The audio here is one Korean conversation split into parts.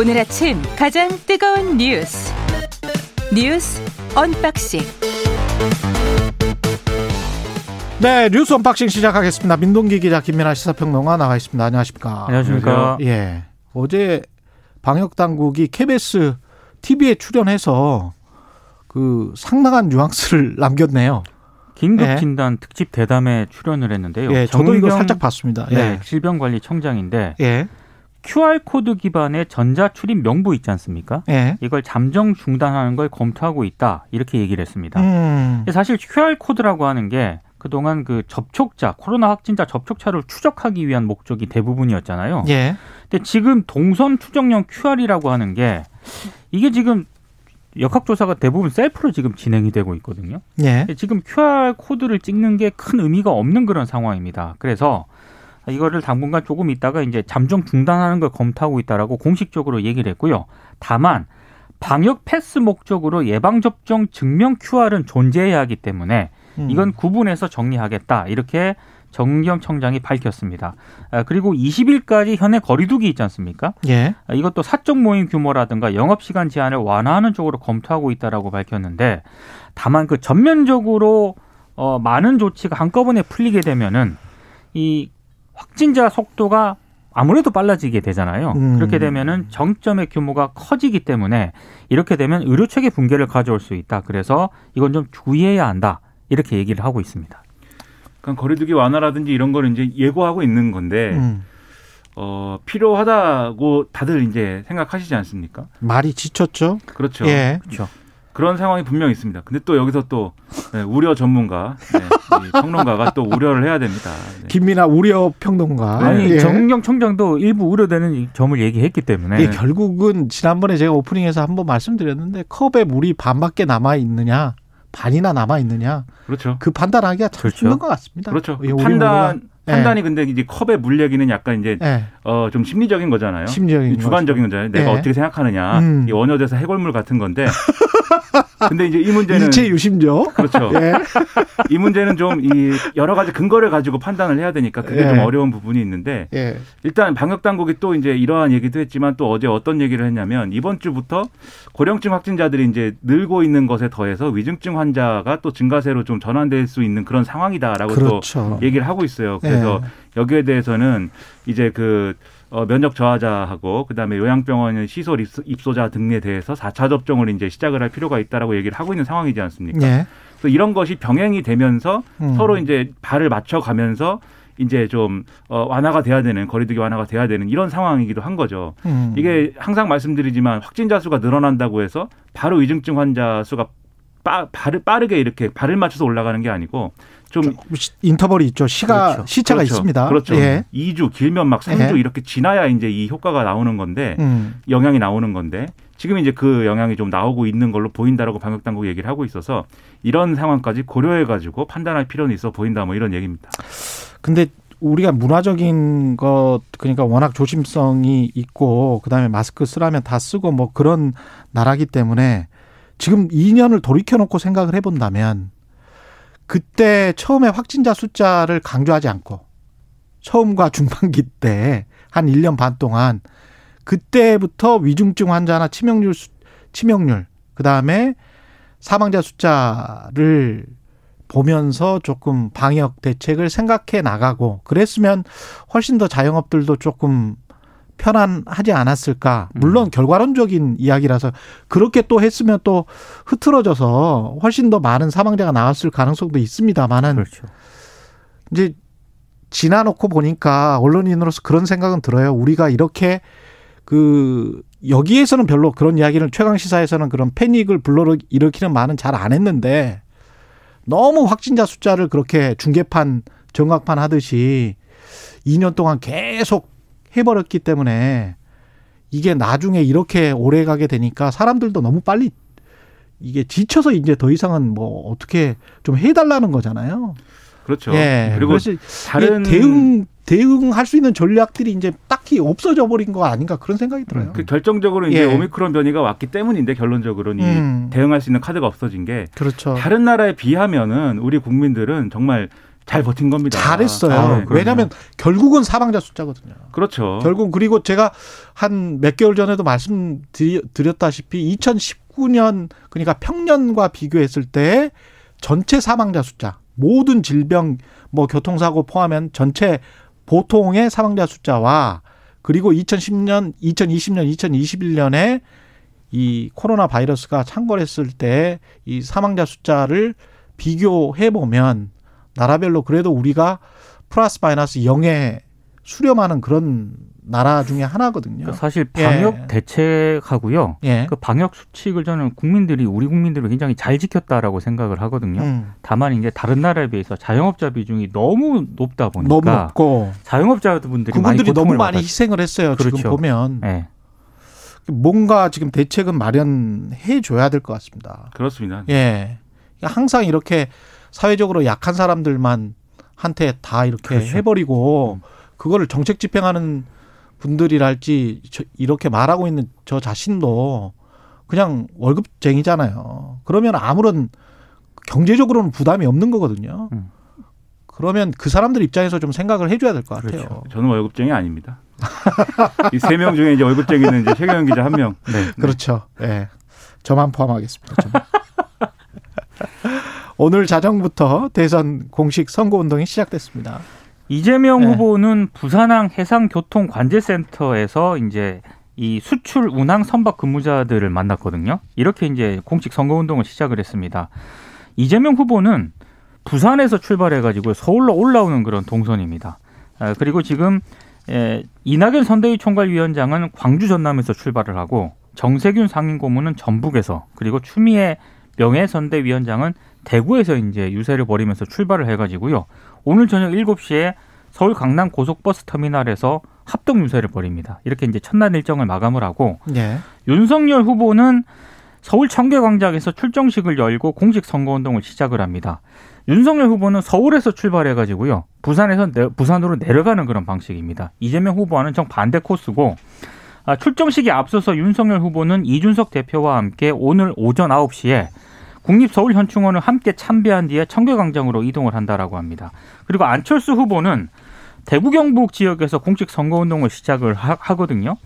오늘 아침 가장 뜨거운 뉴스 뉴스 unboxing 네, 뉴스 unboxing 시작하겠습니다. 민동기 기자, 김민아 시사평론가 나와 있습니다. 안녕하십니까? 안녕하십니까? 예. 어제 방역 당국이 KBS TV에 출연해서 그 상당한 뉘앙스를 남겼네요. 긴급 예. 진단 특집 대담에 출연을 했는데요. 예, 저도 이거 살짝 봤습니다. 네, 예. 질병관리청장인데 예. QR 코드 기반의 전자 출입 명부 있지 않습니까? 예. 이걸 잠정 중단하는 걸 검토하고 있다 이렇게 얘기를 했습니다. 음. 사실 QR 코드라고 하는 게 그동안 그 접촉자 코로나 확진자 접촉자를 추적하기 위한 목적이 대부분이었잖아요. 예. 근데 지금 동선 추적용 QR이라고 하는 게 이게 지금 역학조사가 대부분 셀프로 지금 진행이 되고 있거든요. 예. 지금 QR 코드를 찍는 게 큰 의미가 없는 그런 상황입니다. 그래서 이거를 당분간 조금 있다가 이제 잠정 중단하는 걸 검토하고 있다라고 공식적으로 얘기를 했고요. 다만 방역 패스 목적으로 예방 접종 증명 QR은 존재해야 하기 때문에 음. 이건 구분해서 정리하겠다 이렇게 정경 청장이 밝혔습니다. 아, 그리고 20일까지 현행 거리두기 있지 않습니까? 예. 아, 이것도 사적 모임 규모라든가 영업 시간 제한을 완화하는 쪽으로 검토하고 있다라고 밝혔는데 다만 그 전면적으로 어 많은 조치가 한꺼번에 풀리게 되면은 이 확진자 속도가 아무래도 빨라지게 되잖아요. 음. 그렇게 되면은 정점의 규모가 커지기 때문에 이렇게 되면 의료 체계 붕괴를 가져올 수 있다. 그래서 이건 좀 주의해야 한다. 이렇게 얘기를 하고 있습니다. 그러니까 거리두기 완화라든지 이런 거를 이제 예고하고 있는 건데 음. 어, 필요하다고 다들 이제 생각하시지 않습니까? 말이 지쳤죠? 그렇죠. 예. 그렇죠. 그런 상황이 분명히 있습니다. 근데 또 여기서 또 네, 우려 전문가, 네, 이 평론가가 또 우려를 해야 됩니다. 네. 김민아 우려 평론가. 아니 예. 정경 청장도 일부 우려되는 이 점을 얘기했기 때문에 이게 결국은 지난번에 제가 오프닝에서 한번 말씀드렸는데 컵에 물이 반밖에 남아 있느냐, 반이나 남아 있느냐 그렇죠. 그 판단하기가 참 그렇죠. 힘든 것 같습니다. 그렇죠. 예, 우리 판단 예. 판단이 근데 이제 컵에 물 얘기는 약간 이제 예, 어, 좀 심리적인 거잖아요. 심리적인 주관적인 거잖아요. 내가 예. 어떻게 생각하느냐. 음. 이 원효대사 해골물 같은 건데. 근데 이제 이 문제는 일체 유심죠. 그렇죠. 예. 이 문제는 좀 이 여러 가지 근거를 가지고 판단을 해야 되니까 그게 예. 좀 어려운 부분이 있는데 예. 일단 방역 당국이 또 이제 이러한 얘기도 했지만 또 어제 어떤 얘기를 했냐면 이번 주부터 고령층 확진자들이 이제 늘고 있는 것에 더해서 위중증 환자가 또 증가세로 좀 전환될 수 있는 그런 상황이다라고 그렇죠. 또 얘기를 하고 있어요. 그래서 여기에 대해서는 이제 그 어, 면역 저하자하고 그다음에 요양병원 시설 입소, 입소자 등에 대해서 4차 접종을 이제 시작을 할 필요가 있다라고 얘기를 하고 있는 상황이지 않습니까? 예. 그래서 이런 것이 병행이 되면서 음. 서로 이제 발을 맞춰 가면서 이제 좀 어, 완화가 돼야 되는 거리두기 완화가 돼야 되는 이런 상황이기도 한 거죠. 음. 이게 항상 말씀드리지만 확진자 수가 늘어난다고 해서 바로 위중증 환자 수가 빠, 발을 빠르게 이렇게 발을 맞춰서 올라가는 게 아니고 좀 시- 인터벌이 있죠. 시가 그렇죠. 시차가 그렇죠. 있습니다. 그렇죠. 예. 2주 길면 막 3주 예. 이렇게 지나야 이제 이 효과가 나오는 건데 음. 영향이 나오는 건데 지금 이제 그 영향이 좀 나오고 있는 걸로 보인다라고 방역 당국 얘기를 하고 있어서 이런 상황까지 고려해 가지고 판단할 필요는 있어 보인다 뭐 이런 얘기입니다. 근데 우리가 문화적인 것 그러니까 워낙 조심성이 있고 그다음에 마스크 쓰라면 다 쓰고 뭐 그런 나라기 때문에 지금 2년을 돌이켜 놓고 생각을 해 본다면 그때 처음에 확진자 숫자를 강조하지 않고 처음과 중반기 때 한 1년 반 동안 그때부터 위중증 환자나 치명률 수- 치명률 그다음에 사망자 숫자를 보면서 조금 방역 대책을 생각해 나가고 그랬으면 훨씬 더 자영업들도 조금 편안하지 않았을까. 물론 결과론적인 이야기라서 그렇게 또 했으면 또 흐트러져서 훨씬 더 많은 사망자가 나왔을 가능성도 있습니다만은 그렇죠. 이제 지나놓고 보니까 언론인으로서 그런 생각은 들어요. 우리가 이렇게 그 여기에서는 별로 그런 이야기를 최강 시사에서는 그런 패닉을 불러 일으키는 말은 잘 안 했는데 너무 확진자 숫자를 그렇게 중계판 정각판 하듯이 2년 동안 계속 해버렸기 때문에 이게 나중에 이렇게 오래 가게 되니까 사람들도 너무 빨리 이게 지쳐서 이제 더 이상은 뭐 어떻게 좀 해달라는 거잖아요. 그렇죠. 예. 그리고 다른 대응 대응할 수 있는 전략들이 이제 딱히 없어져 버린 거 아닌가 그런 생각이 들어요. 그 결정적으로 이제 예. 오미크론 변이가 왔기 때문인데 결론적으로는 음. 이 대응할 수 있는 카드가 없어진 게 그렇죠. 다른 나라에 비하면은 우리 국민들은 정말 잘 버틴 겁니다. 잘했어요. 아, 네, 왜냐하면 결국은 사망자 숫자거든요. 그렇죠. 결국 그리고 제가 한 몇 개월 전에도 말씀드렸다시피 2019년 그러니까 평년과 비교했을 때 전체 사망자 숫자 모든 질병 뭐 교통사고 포함한 전체 보통의 사망자 숫자와 그리고 2010년, 2020년, 2021년에 이 코로나 바이러스가 창궐했을 때 이 사망자 숫자를 비교해 보면 나라별로 그래도 우리가 플러스 마이너스 0에 수렴하는 그런 나라 중에 하나거든요. 그러니까 사실 방역 예. 대책하고요. 예. 그 방역 수칙을 저는 국민들이 우리 국민들을 굉장히 잘 지켰다라고 생각을 하거든요. 음, 다만 이제 다른 나라에 비해서 자영업자 비중이 너무 높다 보니까 너무 높고 자영업자분들이 그분들이 많이 너무 많이 받았- 희생을 했어요. 지금 그렇죠. 보면 예. 뭔가 지금 대책은 마련해 줘야 될 것 같습니다. 그렇습니다. 예. 항상 이렇게 사회적으로 약한 사람들만 한테 다 이렇게 그렇죠. 해버리고 그거를 정책 집행하는 분들이랄지 저- 이렇게 말하고 있는 저 자신도 그냥 월급쟁이잖아요. 그러면 아무런 경제적으로는 부담이 없는 거거든요. 음. 그러면 그 사람들 입장에서 좀 생각을 해줘야 될 것 같아요. 그렇죠. 저는 월급쟁이 아닙니다. 이 세 명 중에 이제 월급쟁이는 이제 최경영 기자 한 명. 네. 그렇죠. 예. 저만 포함하겠습니다. 저만. 오늘 자정부터 대선 공식 선거 운동이 시작됐습니다. 이재명 네. 후보는 부산항 해상교통관제센터에서 이제 이 수출 운항 선박 근무자들을 만났거든요. 이렇게 이제 공식 선거 운동을 시작을 했습니다. 이재명 후보는 부산에서 출발해가지고 서울로 올라오는 그런 동선입니다. 아, 그리고 지금 에, 이낙연 선대위 총괄위원장은 광주 전남에서 출발을 하고 정세균 상임고문은 전북에서 그리고 추미애 명예선대위원장은 대구에서 이제 유세를 벌이면서 출발을 해가지고요. 오늘 저녁 7시에 서울 강남 고속버스 터미널에서 합동 유세를 벌입니다. 이렇게 이제 첫날 일정을 마감을 하고 예. 윤석열 후보는 서울 청계광장에서 출정식을 열고 공식 선거운동을 시작을 합니다. 윤석열 후보는 서울에서 출발해가지고요. 부산에서 내- 부산으로 내려가는 그런 방식입니다. 이재명 후보와는 정반대 코스고 아, 출정식에 앞서서 윤석열 후보는 이준석 대표와 함께 오늘 오전 9시에 국립서울현충원을 함께 참배한 뒤에 청계광장으로 이동을 한다라고 합니다. 그리고 안철수 후보는 대구 경북 지역에서 공식 선거운동을 시작을 하, 하거든요.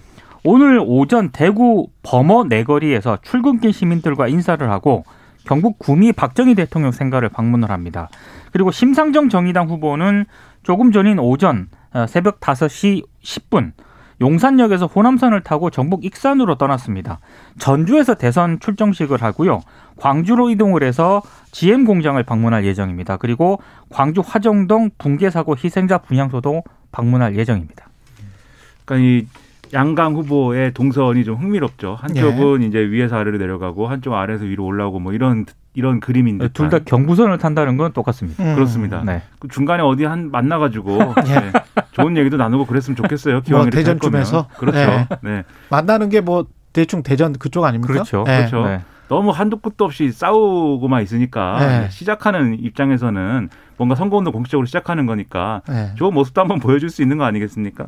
오늘 오전 대구 범어 내거리에서 출근길 시민들과 인사를 하고 경북 구미 박정희 대통령 생가를 방문을 합니다. 그리고 심상정 정의당 후보는 조금 전인 오전 어, 새벽 5시 10분 용산역에서 호남선을 타고 전북 익산으로 떠났습니다. 전주에서 대선 출정식을 하고요. 광주로 이동을 해서 GM 공장을 방문할 예정입니다. 그리고 광주 화정동 붕괴 사고 희생자 분향소도 방문할 예정입니다. 그러니까 이 양강 후보의 동선이 좀 흥미롭죠. 한쪽은 이제 위에서 아래로 내려가고 한쪽 아래에서 위로 올라오고 뭐 이런 이런 그림인 데 둘 다 경부선을 탄다는 건 똑같습니다. 음. 그렇습니다. 네. 그 중간에 어디 한 만나가지고 예. 네, 좋은 얘기도 나누고 그랬으면 좋겠어요. 기왕 뭐 대전쯤에서? 그렇죠. 네. 네. 만나는 게 뭐 대충 대전 그쪽 아닙니까? 그렇죠. 예. 그렇죠. 네. 너무 한도 끝도 없이 싸우고만 있으니까 네. 시작하는 입장에서는 뭔가 선거운동 공식적으로 시작하는 거니까 예. 좋은 모습도 한번 보여줄 수 있는 거 아니겠습니까?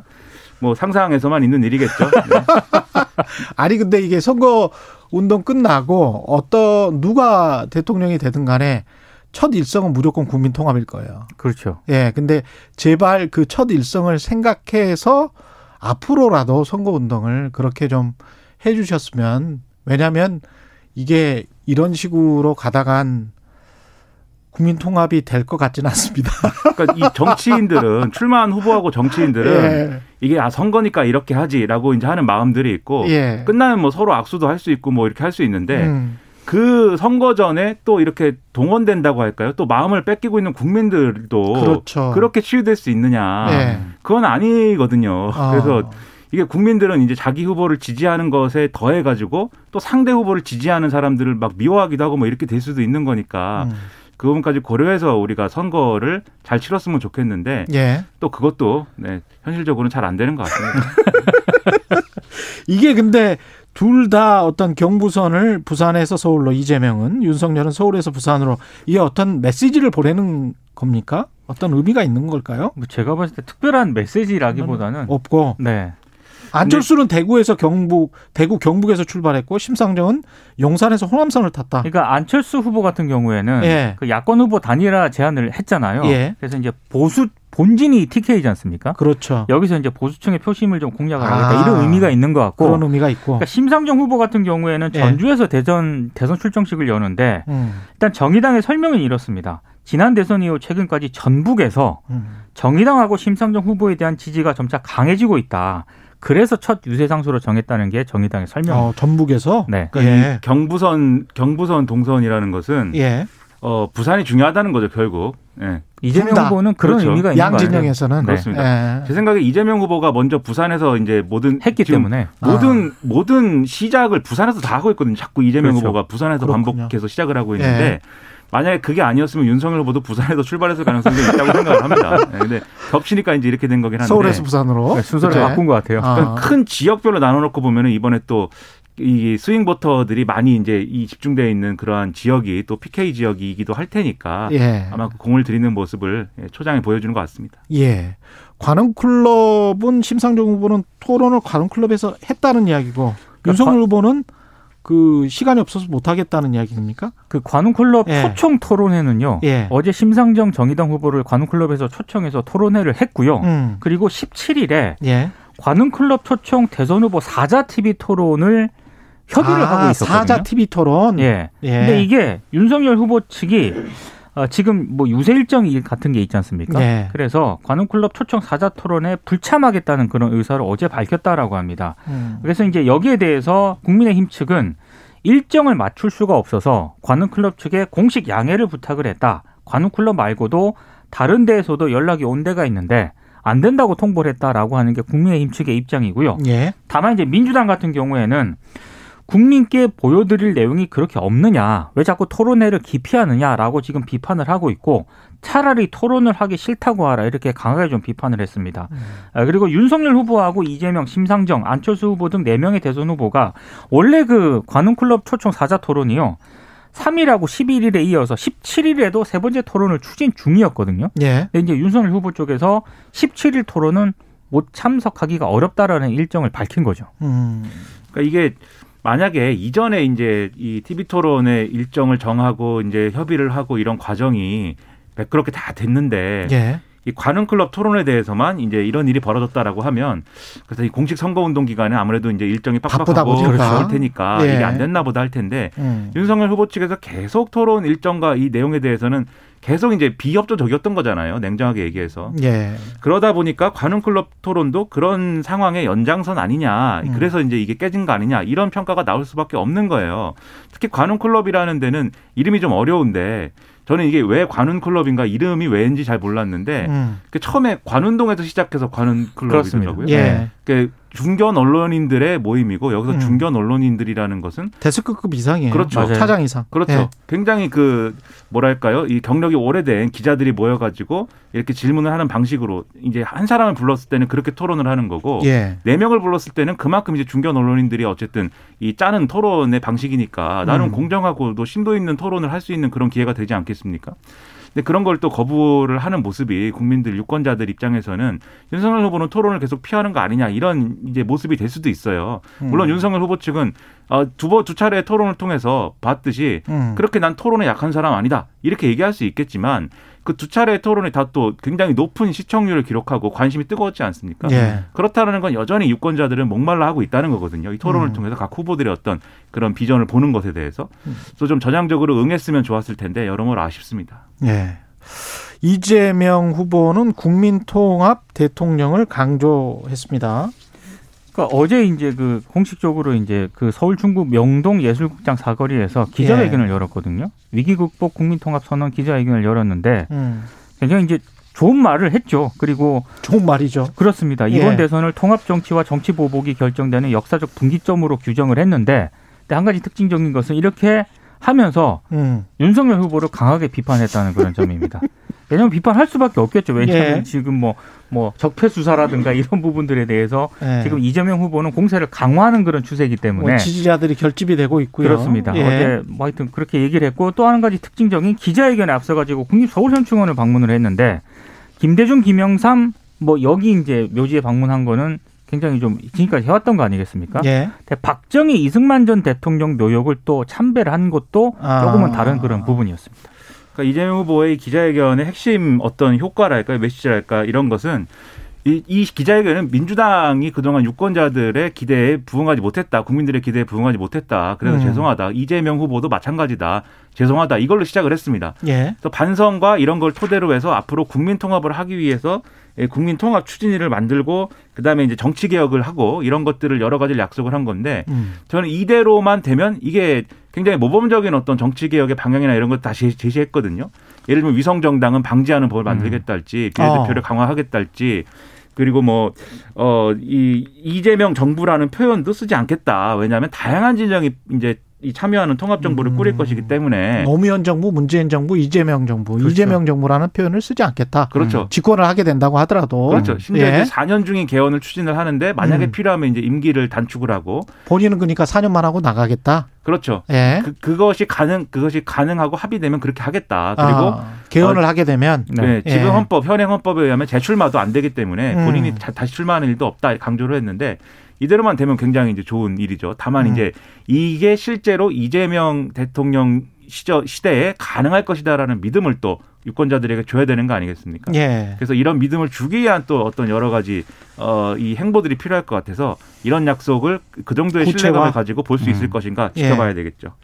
뭐 상상에서만 있는 일이겠죠. 네. 아니 근데 이게 선거 운동 끝나고 어떤 누가 대통령이 되든 간에 첫 일성은 무조건 국민 통합일 거예요. 그렇죠. 예. 근데 제발 그 첫 일성을 생각해서 앞으로라도 선거 운동을 그렇게 좀 해 주셨으면 왜냐면 이게 이런 식으로 가다간 국민 통합이 될 것 같지는 않습니다. 그러니까 이 정치인들은 출마한 후보하고 정치인들은 예. 이게 아 선거니까 이렇게 하지라고 이제 하는 마음들이 있고 예. 끝나면 뭐 서로 악수도 할 수 있고 뭐 이렇게 할 수 있는데 음. 그 선거 전에 또 이렇게 동원된다고 할까요? 또 마음을 뺏기고 있는 국민들도 그렇죠. 그렇게 치유될 수 있느냐? 예. 그건 아니거든요. 아. 그래서 이게 국민들은 이제 자기 후보를 지지하는 것에 더해 가지고 또 상대 후보를 지지하는 사람들을 막 미워하기도 하고 뭐 이렇게 될 수도 있는 거니까 음. 그 부분까지 고려해서 우리가 선거를 잘 치렀으면 좋겠는데 예. 또 그것도 네, 현실적으로는 잘 안 되는 것 같습니다. 이게 근데 둘 다 어떤 경부선을 부산에서 서울로 이재명은 윤석열은 서울에서 부산으로 이게 어떤 메시지를 보내는 겁니까? 어떤 의미가 있는 걸까요? 뭐 제가 봤을 때 특별한 메시지라기보다는 없고 네. 안철수는 대구에서 경북, 대구 경북에서 출발했고 심상정은 용산에서 호남선을 탔다. 그러니까 안철수 후보 같은 경우에는 예. 그 야권 후보 단일화 제안을 했잖아요. 예. 그래서 이제 보수 본진이 TK지 않습니까? 그렇죠. 여기서 이제 보수층의 표심을 좀 공략을 하겠다 아. 이런 의미가 있는 것 같고 그런 의미가 있고. 그러니까 심상정 후보 같은 경우에는 예. 전주에서 대전 대선 출정식을 여는데 음, 일단 정의당의 설명은 이렇습니다. 지난 대선 이후 최근까지 전북에서 음. 정의당하고 심상정 후보에 대한 지지가 점차 강해지고 있다. 그래서 첫 유세 장소로 정했다는 게 정의당의 설명. 어, 전북에서. 네. 그러니까 예. 이 경부선 경부선 동선이라는 것은 예. 어, 부산이 중요하다는 거죠 결국. 예. 이재명 둘 다. 후보는 그런 그렇죠. 의미가 있는 거 아니에요? 양진영에서는 네. 그렇습니다. 예. 제 생각에 이재명 후보가 먼저 부산에서 이제 모든 했기 때문에 모든 모든 시작을 부산에서 다 하고 있거든요. 자꾸 이재명 그렇죠. 후보가 부산에서 그렇군요. 반복해서 시작을 하고 있는데 예. 만약에 그게 아니었으면 윤석열 후보도 부산에서 출발했을 가능성이 좀 있다고 생각을 합니다. 예, 근데 겹치니까 이제 이렇게 된 거긴 한데 서울에서 부산으로. 네, 순서를 그때. 바꾼 것 같아요. 아. 그러니까 큰 지역별로 나눠놓고 보면은 이번에 또 이 스윙 보터들이 많이 이제 이 집중되어 있는 그러한 지역이 또 PK 지역이기도 할 테니까 예. 아마 그 공을 들이는 모습을 예, 초장에 보여주는 것 같습니다. 예. 관훈클럽은 심상정 후보는 토론을 관훈클럽에서 했다는 이야기고 윤석열 관- 후보는 그 시간이 없어서 못 하겠다는 이야기입니까? 그 관훈클럽 예. 초청 토론회는요. 예. 어제 심상정 정의당 후보를 관훈클럽에서 초청해서 토론회를 했고요. 음. 그리고 17일에 예. 관훈클럽 초청 대선 후보 사자 TV 토론을 협의를 아, 하고 있었거든요. 사자 TV 토론. 예. 예. 근데 이게 윤석열 후보 측이 어, 지금 뭐 유세 일정 같은 게 있지 않습니까? 예. 그래서 관훈클럽 초청 사자 토론에 불참하겠다는 그런 의사를 어제 밝혔다라고 합니다. 음. 그래서 이제 여기에 대해서 국민의힘 측은 일정을 맞출 수가 없어서 관훈클럽 측에 공식 양해를 부탁을 했다. 관훈클럽 말고도 다른 데에서도 연락이 온 데가 있는데 안 된다고 통보를 했다라고 하는 게 국민의힘 측의 입장이고요. 예. 다만 이제 민주당 같은 경우에는 국민께 보여드릴 내용이 그렇게 없느냐, 왜 자꾸 토론회를 기피하느냐라고 지금 비판을 하고 있고 차라리 토론을 하기 싫다고 하라 이렇게 강하게 좀 비판을 했습니다. 아, 그리고 윤석열 후보하고 이재명, 심상정, 안철수 후보 등 네명의 대선 후보가 원래 그 관훈클럽 초청 사자 토론이요. 3일하고 11일에 이어서 17일에도 세 번째 토론을 추진 중이었거든요. 예. 근데 이제 윤석열 후보 쪽에서 17일 토론은 못 참석하기가 어렵다라는 일정을 밝힌 거죠. 음. 그러니까 이게 만약에 이전에 이제 이 TV 토론의 일정을 정하고 이제 협의를 하고 이런 과정이 매끄럽게 다 됐는데 예. 이 관훈 클럽 토론에 대해서만 이제 이런 일이 벌어졌다라고 하면 그래서 이 공식 선거 운동 기간에 아무래도 이제 일정이 빡빡하고 보니까. 그럴 테니까 예. 이게 안 됐나 보다 할 텐데 음. 윤석열 후보 측에서 계속 토론 일정과 이 내용에 대해서는 계속 이제 비협조적이었던 거잖아요. 냉정하게 얘기해서. 예. 그러다 보니까 관훈클럽 토론도 그런 상황의 연장선 아니냐. 음. 그래서 이제 이게 깨진 거 아니냐. 이런 평가가 나올 수밖에 없는 거예요. 특히 관훈클럽이라는 데는 이름이 좀 어려운데 저는 이게 왜 관훈클럽인가 이름이 왜인지 잘 몰랐는데 음. 그 처음에 관운동에서 시작해서 관훈클럽이더라고요. 예. 그 중견 언론인들의 모임이고 여기서 음. 중견 언론인들이라는 것은 데스크급 이상이에요. 그렇죠. 맞아요. 차장 이상. 그렇죠. 예. 굉장히 그 뭐랄까요? 이 경력이 오래된 기자들이 모여 가지고 이렇게 질문을 하는 방식으로 이제 한 사람을 불렀을 때는 그렇게 토론을 하는 거고 예. 네 명을 불렀을 때는 그만큼 이제 중견 언론인들이 어쨌든 이 짜는 토론의 방식이니까 나름 음. 공정하고도 심도 있는 토론을 할 수 있는 그런 기회가 되지 않겠습니까? 근데 그런 걸 또 거부를 하는 모습이 국민들 유권자들 입장에서는 윤석열 후보는 토론을 계속 피하는 거 아니냐 이런 이제 모습이 될 수도 있어요. 물론 음. 윤석열 후보 측은 어, 두번 두 차례 토론을 통해서 봤듯이 음. 그렇게 난 토론에 약한 사람 아니다 이렇게 얘기할 수 있겠지만 그 두 차례 토론이 다 또 굉장히 높은 시청률을 기록하고 관심이 뜨거웠지 않습니까? 예. 그렇다는 건 여전히 유권자들은 목말라 하고 있다는 거거든요. 이 토론을 음. 통해서 각 후보들의 어떤 그런 비전을 보는 것에 대해서 음. 그래서 좀 전향적으로 응했으면 좋았을 텐데 여러모로 아쉽습니다. 예. 이재명 후보는 국민통합 대통령을 강조했습니다. 그러니까 어제 이제 그 공식적으로 이제 그 서울 중구 명동 예술극장 사거리에서 기자회견을 열었거든요. 위기 극복 국민통합 선언 기자회견을 열었는데 음. 굉장히 이제 좋은 말을 했죠. 그리고 좋은 말이죠. 그렇습니다. 이번 예. 대선을 통합 정치와 정치 보복이 결정되는 역사적 분기점으로 규정을 했는데 한 가지 특징적인 것은 이렇게 하면서 음. 윤석열 후보를 강하게 비판했다는 그런 점입니다. 왜냐하면 비판할 수밖에 없겠죠. 왜냐하면 예. 지금 뭐, 뭐 적폐 수사라든가 이런 부분들에 대해서 예. 지금 이재명 후보는 공세를 강화하는 그런 추세이기 때문에 뭐 지지자들이 결집이 되고 있고요. 그렇습니다. 예. 어제 뭐 하여튼 그렇게 얘기를 했고 또 한 가지 특징적인 기자회견에 앞서가지고 국립서울현충원을 방문을 했는데 김대중, 김영삼 뭐 여기 이제 묘지에 방문한 거는 굉장히 좀 지금까지 해왔던 거 아니겠습니까? 예. 근데 박정희 이승만 전 대통령 묘역을 또 참배를 한 것도 아. 조금은 다른 그런 부분이었습니다. 그러니까 이재명 후보의 기자회견의 핵심 어떤 효과랄까 메시지랄까 이런 것은 이, 이 기자회견은 민주당이 그동안 유권자들의 기대에 부응하지 못했다. 국민들의 기대에 부응하지 못했다. 그래서 음. 죄송하다. 이재명 후보도 마찬가지다. 죄송하다. 이걸로 시작을 했습니다. 예. 그래서 반성과 이런 걸 토대로 해서 앞으로 국민 통합을 하기 위해서 예, 국민 통합 추진위를 만들고 그다음에 이제 정치 개혁을 하고 이런 것들을 여러 가지를 약속을 한 건데 음. 저는 이대로만 되면 이게 굉장히 모범적인 어떤 정치 개혁의 방향이나 이런 것 다시 제시했거든요. 예를 들면 위성 정당은 방지하는 법을 만들겠다 할지 비례대표를 어. 강화하겠다 할지 그리고 뭐 어 이 이재명 정부라는 표현도 쓰지 않겠다. 왜냐하면 다양한 진영이 이제 이 참여하는 통합 정부를 꾸릴 음. 것이기 때문에 노무현 정부, 문재인 정부, 이재명 정부, 그렇죠. 이재명 정부라는 표현을 쓰지 않겠다. 그렇죠. 집권을 하게 된다고 하더라도 그렇죠. 심지어 예. 이제 4년 중인 개헌을 추진을 하는데 만약에 음. 필요하면 이제 임기를 단축을 하고 본인은 그러니까 4년만 하고 나가겠다. 그렇죠. 예. 그, 그것이 가능 그것이 가능하고 합의되면 그렇게 하겠다. 그리고 아, 개헌을 하게 되면 네, 예. 지금 헌법 현행 헌법에 의하면 재출마도 안 되기 때문에 음. 본인이 자- 다시 출마하는 일도 없다 강조를 했는데 이대로만 되면 굉장히 이제 좋은 일이죠. 다만 음. 이제 이게 실제로 이재명 대통령 시저 시대에 가능할 것이다라는 믿음을 또 유권자들에게 줘야 되는 거 아니겠습니까? 예. 그래서 이런 믿음을 주기 위한 또 어떤 여러 가지 어, 이 행보들이 필요할 것 같아서 이런 약속을 그 정도의 구체화? 신뢰감을 가지고 볼수 있을 음. 것인가 예. 지켜봐야 되겠죠.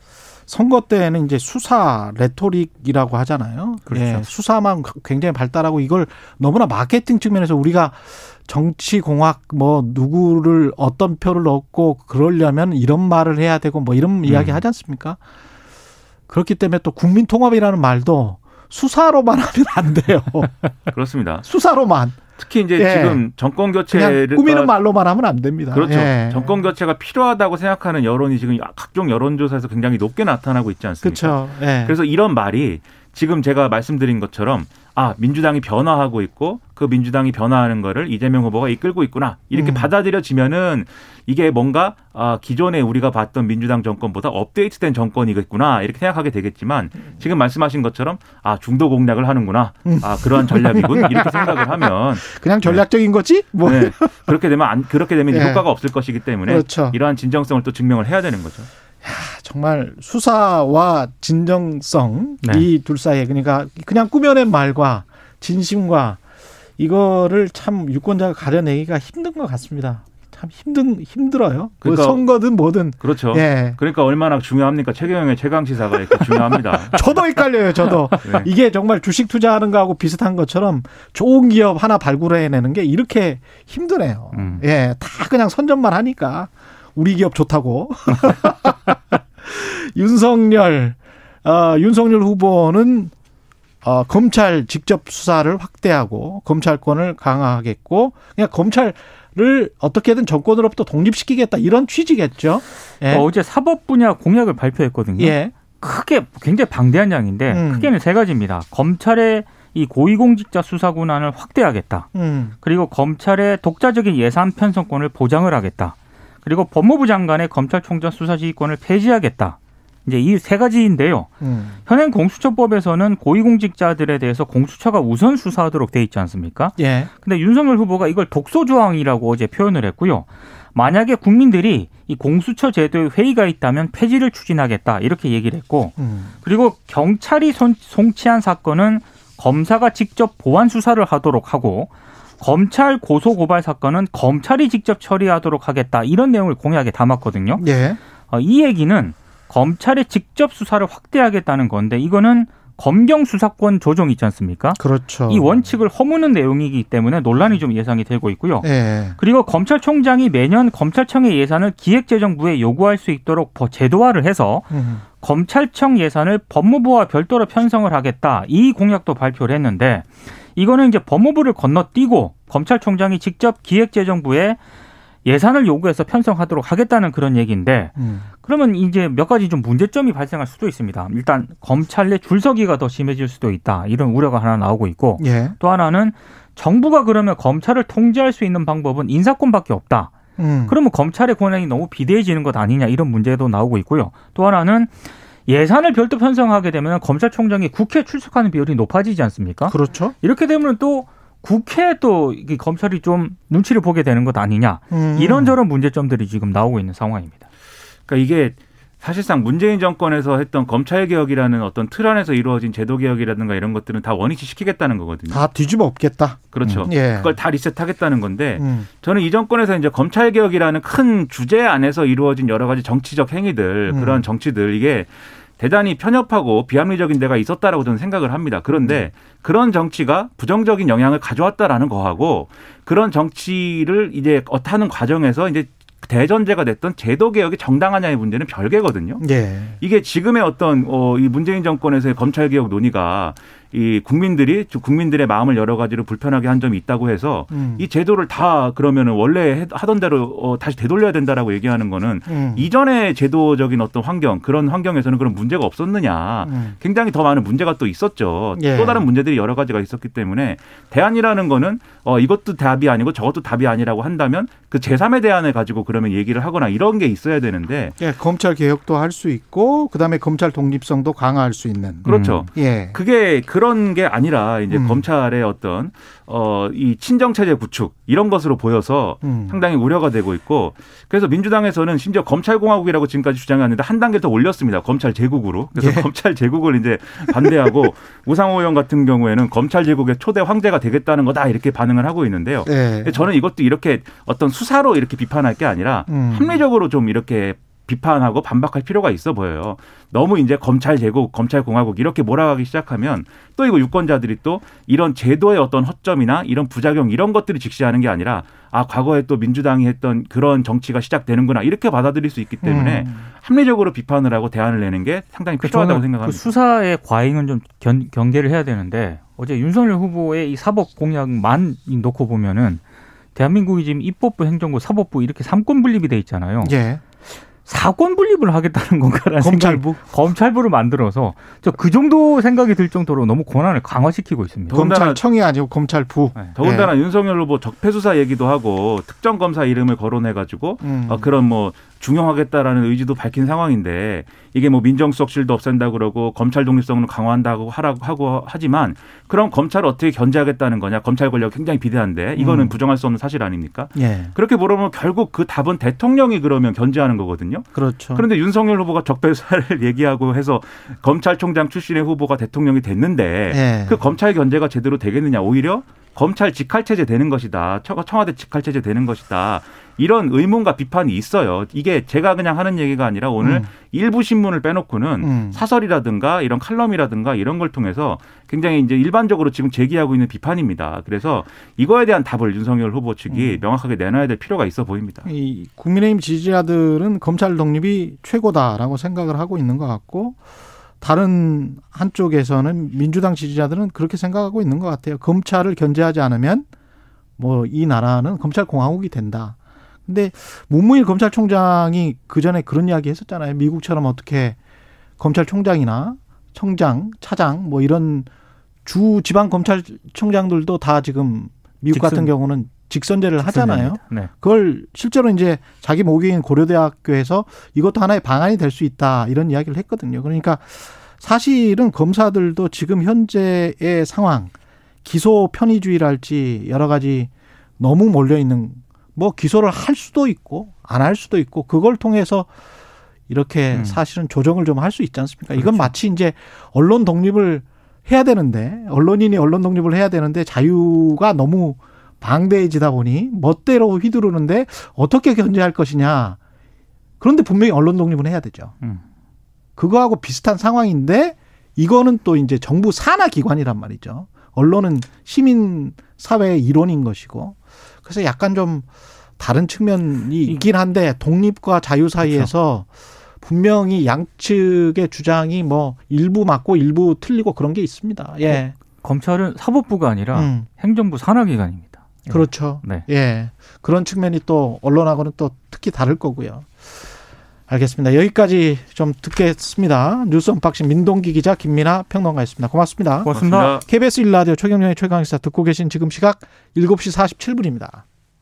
선거 때는 이제 수사 레토릭이라고 하잖아요. 그렇죠. 예, 수사만 굉장히 발달하고 이걸 너무나 마케팅 측면에서 우리가 정치 공학 뭐 누구를 어떤 표를 얻고 그러려면 이런 말을 해야 되고 뭐 이런 이야기 하지 않습니까? 그렇기 때문에 또 국민 통합이라는 말도 수사로만 하면 안 돼요. 그렇습니다. 수사로만 특히 이제 예. 지금 정권 교체를 꾸미는 말로만 하면 안 됩니다. 그렇죠. 예. 정권 교체가 필요하다고 생각하는 여론이 지금 각종 여론조사에서 굉장히 높게 나타나고 있지 않습니까? 그렇죠. 예. 그래서 이런 말이 지금 제가 말씀드린 것처럼 아 민주당이 변화하고 있고 그 민주당이 변화하는 거를 이재명 후보가 이끌고 있구나 이렇게 음. 받아들여지면은 이게 뭔가 아 기존에 우리가 봤던 민주당 정권보다 업데이트된 정권이겠구나 이렇게 생각하게 되겠지만 지금 말씀하신 것처럼 아 중도 공략을 하는구나 음. 아 그러한 전략이군 이렇게 생각을 하면 그냥 전략적인 거지? 뭐 네, 그렇게 되면 안 그렇게 되면 예. 효과가 없을 것이기 때문에 그렇죠. 이러한 진정성을 또 증명을 해야 되는 거죠. 정말 수사와 진정성 네. 이둘 사이에 그러니까 그냥 꾸며낸 말과 진심과 이거를 참 유권자가 가려내기가 힘든 것 같습니다. 참 힘든 힘들어요. 그 그러니까- 선거든 뭐든 그렇죠. 예. 그러니까 얼마나 중요합니까? 최경영의 최강 시사가 이렇게 중요합니다. 저도 헷갈려요. 저도 네. 이게 정말 주식 투자하는 거하고 비슷한 것처럼 좋은 기업 하나 발굴해내는 게 이렇게 힘드네요. 음. 예, 다 그냥 선전만 하니까 우리 기업 좋다고. 윤석열, 어, 윤석열 후보는 어, 검찰 직접 수사를 확대하고 검찰권을 강화하겠고 그냥 검찰을 어떻게든 정권으로부터 독립시키겠다 이런 취지겠죠. 예. 어, 어제 사법 분야 공약을 발표했거든요. 예. 크게 굉장히 방대한 양인데 음. 크게는 세 가지입니다. 검찰의 이 고위공직자 수사 권한을 확대하겠다. 음. 그리고 검찰의 독자적인 예산 편성권을 보장을 하겠다. 그리고 법무부 장관의 검찰총장 수사지휘권을 폐지하겠다. 이제 이 세 가지인데요. 음. 현행 공수처법에서는 고위공직자들에 대해서 공수처가 우선 수사하도록 돼 있지 않습니까? 예. 근데 윤석열 후보가 이걸 독소 조항이라고 어제 표현을 했고요. 만약에 국민들이 이 공수처 제도에 회의가 있다면 폐지를 추진하겠다 이렇게 얘기를 했고 음. 그리고 경찰이 손- 송치한 사건은 검사가 직접 보완 수사를 하도록 하고 검찰 고소 고발 사건은 검찰이 직접 처리하도록 하겠다 이런 내용을 공약에 담았거든요. 예. 어, 이 얘기는 검찰의 직접 수사를 확대하겠다는 건데 이거는 검경 수사권 조정 있지 않습니까? 그렇죠. 이 원칙을 허무는 내용이기 때문에 논란이 좀 예상이 되고 있고요. 예. 그리고 검찰총장이 매년 검찰청의 예산을 기획재정부에 요구할 수 있도록 더 제도화를 해서 음. 검찰청 예산을 법무부와 별도로 편성을 하겠다. 이 공약도 발표를 했는데 이거는 이제 법무부를 건너뛰고 검찰총장이 직접 기획재정부에 예산을 요구해서 편성하도록 하겠다는 그런 얘기인데 음. 그러면 이제 몇 가지 좀 문제점이 발생할 수도 있습니다. 일단 검찰 내 줄서기가 더 심해질 수도 있다. 이런 우려가 하나 나오고 있고 예. 또 하나는 정부가 그러면 검찰을 통제할 수 있는 방법은 인사권밖에 없다. 음. 그러면 검찰의 권한이 너무 비대해지는 것 아니냐 이런 문제도 나오고 있고요. 또 하나는 예산을 별도 편성하게 되면 검찰총장이 국회 출석하는 비율이 높아지지 않습니까? 그렇죠. 이렇게 되면 또 국회에 또 검찰이 좀 눈치를 보게 되는 것 아니냐 음. 이런저런 문제점들이 지금 나오고 있는 상황입니다. 그러니까 이게 사실상 문재인 정권에서 했던 검찰 개혁이라는 어떤 틀 안에서 이루어진 제도 개혁이라든가 이런 것들은 다 원위치 시키겠다는 거거든요. 다 뒤집어 엎겠다. 그렇죠. 음. 예. 그걸 다 리셋하겠다는 건데 음. 저는 이 정권에서 이제 검찰 개혁이라는 큰 주제 안에서 이루어진 여러 가지 정치적 행위들 음. 그런 정치들 이게 대단히 편협하고 비합리적인 데가 있었다라고 저는 생각을 합니다. 그런데 그런 정치가 부정적인 영향을 가져왔다라는 거하고 그런 정치를 이제 어타는 과정에서 이제 대전제가 됐던 제도 개혁이 정당하냐의 문제는 별개거든요. 예. 이게 지금의 어떤 어, 이 문재인 정권에서의 검찰 개혁 논의가 이 국민들이 국민들의 마음을 여러 가지로 불편하게 한 점이 있다고 해서 음. 이 제도를 다 그러면은 원래 하던 대로 어, 다시 되돌려야 된다라고 얘기하는 거는 음. 이전의 제도적인 어떤 환경 그런 환경에서는 그런 문제가 없었느냐 음. 굉장히 더 많은 문제가 또 있었죠 예. 또 다른 문제들이 여러 가지가 있었기 때문에 대안이라는 거는 어 이것도 답이 아니고 저것도 답이 아니라고 한다면 그 제3의 대안을 가지고 그러면 얘기를 하거나 이런 게 있어야 되는데 예, 검찰 개혁도 할 수 있고 그다음에 검찰 독립성도 강화할 수 있는. 그렇죠 예. 그게 그런 게 아니라 이제 음. 검찰의 어떤 어 이 친정 체제 구축 이런 것으로 보여서 음. 상당히 우려가 되고 있고 그래서 민주당에서는 심지어 검찰 공화국이라고 지금까지 주장했는데 한 단계 더 올렸습니다. 검찰 제국으로. 그래서 예. 검찰 제국을 이제 반대하고 우상호 의원 같은 경우에는 검찰 제국의 초대 황제가 되겠다는 거다 이렇게 반응을 하고 있는데요. 예. 저는 이것도 이렇게 어떤 수사로 이렇게 비판할 게 아니라 음. 합리적으로 좀 이렇게 비판하고 반박할 필요가 있어 보여요. 너무 이제 검찰 제국, 검찰 공화국 이렇게 몰아가기 시작하면 또 이거 유권자들이 또 이런 제도의 어떤 허점이나 이런 부작용 이런 것들을 직시하는 게 아니라 아 과거에 또 민주당이 했던 그런 정치가 시작되는구나 이렇게 받아들일 수 있기 때문에 음. 합리적으로 비판을 하고 대안을 내는 게 상당히 필요하다고 저는 그 생각합니다. 수사의 과잉은 좀 견, 경계를 해야 되는데 어제 윤석열 후보의 이 사법 공약만 놓고 보면은 대한민국이 지금 입법부, 행정부, 사법부 이렇게 삼권 분립이 돼 있잖아요. 예. 사권 분립을 하겠다는 건가라는 생각이 검찰부 검찰부를 만들어서 저 그 정도 생각이 들 정도로 너무 권한을 강화시키고 있습니다. 더군다나- 검찰청이 아니고 검찰부. 네. 더군다나 윤석열 후보 적폐 수사 얘기도 하고 특정 검사 이름을 거론해 가지고 음. 어, 그런 뭐 중용하겠다라는 의지도 밝힌 상황인데 이게 뭐 민정수석실도 없앤다 그러고 검찰 독립성을 강화한다고 하라고 하고 하지만 그럼 검찰을 어떻게 견제하겠다는 거냐 검찰 권력 굉장히 비대한데 이거는 음. 부정할 수 없는 사실 아닙니까? 예. 그렇게 물어보면 결국 그 답은 대통령이 그러면 견제하는 거거든요. 그렇죠. 그런데 윤석열 후보가 적폐수사를 얘기하고 해서 검찰총장 출신의 후보가 대통령이 됐는데 예. 그 검찰 견제가 제대로 되겠느냐 오히려 검찰 직할체제 되는 것이다 청- 청와대 직할체제 되는 것이다 이런 의문과 비판이 있어요 이게 제가 그냥 하는 얘기가 아니라 오늘 음. 일부 신문을 빼놓고는 음. 사설이라든가 이런 칼럼이라든가 이런 걸 통해서 굉장히 이제 일반적으로 지금 제기하고 있는 비판입니다 그래서 이거에 대한 답을 윤석열 후보 측이 음. 명확하게 내놔야 될 필요가 있어 보입니다 이 국민의힘 지지자들은 검찰 독립이 최고다라고 생각을 하고 있는 것 같고 다른 한쪽에서는 민주당 지지자들은 그렇게 생각하고 있는 것 같아요. 검찰을 견제하지 않으면 뭐 이 나라는 검찰 공화국이 된다. 근데 문무일 검찰총장이 그 전에 그런 이야기 했었잖아요. 미국처럼 어떻게 검찰총장이나 청장, 차장 뭐 이런 주 지방 검찰총장들도 다 지금 미국 같은 경우는 직선제를 하잖아요. 네. 그걸 실제로 이제 자기 모기인 고려대학교에서 이것도 하나의 방안이 될 수 있다 이런 이야기를 했거든요. 그러니까 사실은 검사들도 지금 현재의 상황 기소 편의주의랄지 여러 가지 너무 몰려 있는 뭐 기소를 할 수도 있고 안 할 수도 있고 그걸 통해서 이렇게 음. 사실은 조정을 좀 할 수 있지 않습니까? 이건 그렇죠. 마치 이제 언론 독립을 해야 되는데 언론인이 언론 독립을 해야 되는데 자유가 너무 방대해지다 보니 멋대로 휘두르는데 어떻게 견제할 것이냐. 그런데 분명히 언론 독립은 해야 되죠. 음. 그거하고 비슷한 상황인데 이거는 또 이제 정부 산하 기관이란 말이죠. 언론은 시민 사회의 일원인 것이고 그래서 약간 좀 다른 측면이 있긴 한데 독립과 자유 사이에서 분명히 양측의 주장이 뭐 일부 맞고 일부 틀리고 그런 게 있습니다. 예. 검찰은 사법부가 아니라 음. 행정부 산하 기관입니다. 예. 그렇죠. 네. 예. 그런 측면이 또 언론하고는 또 특히 다를 거고요. 알겠습니다. 여기까지 좀 듣겠습니다. 뉴스 unboxing 민동기 기자 김민아 평론가였습니다. 고맙습니다. 고맙습니다. 고맙습니다. KBS 일라디오 최경영의 최강시사 듣고 계신 지금 시각 7시 47분입니다.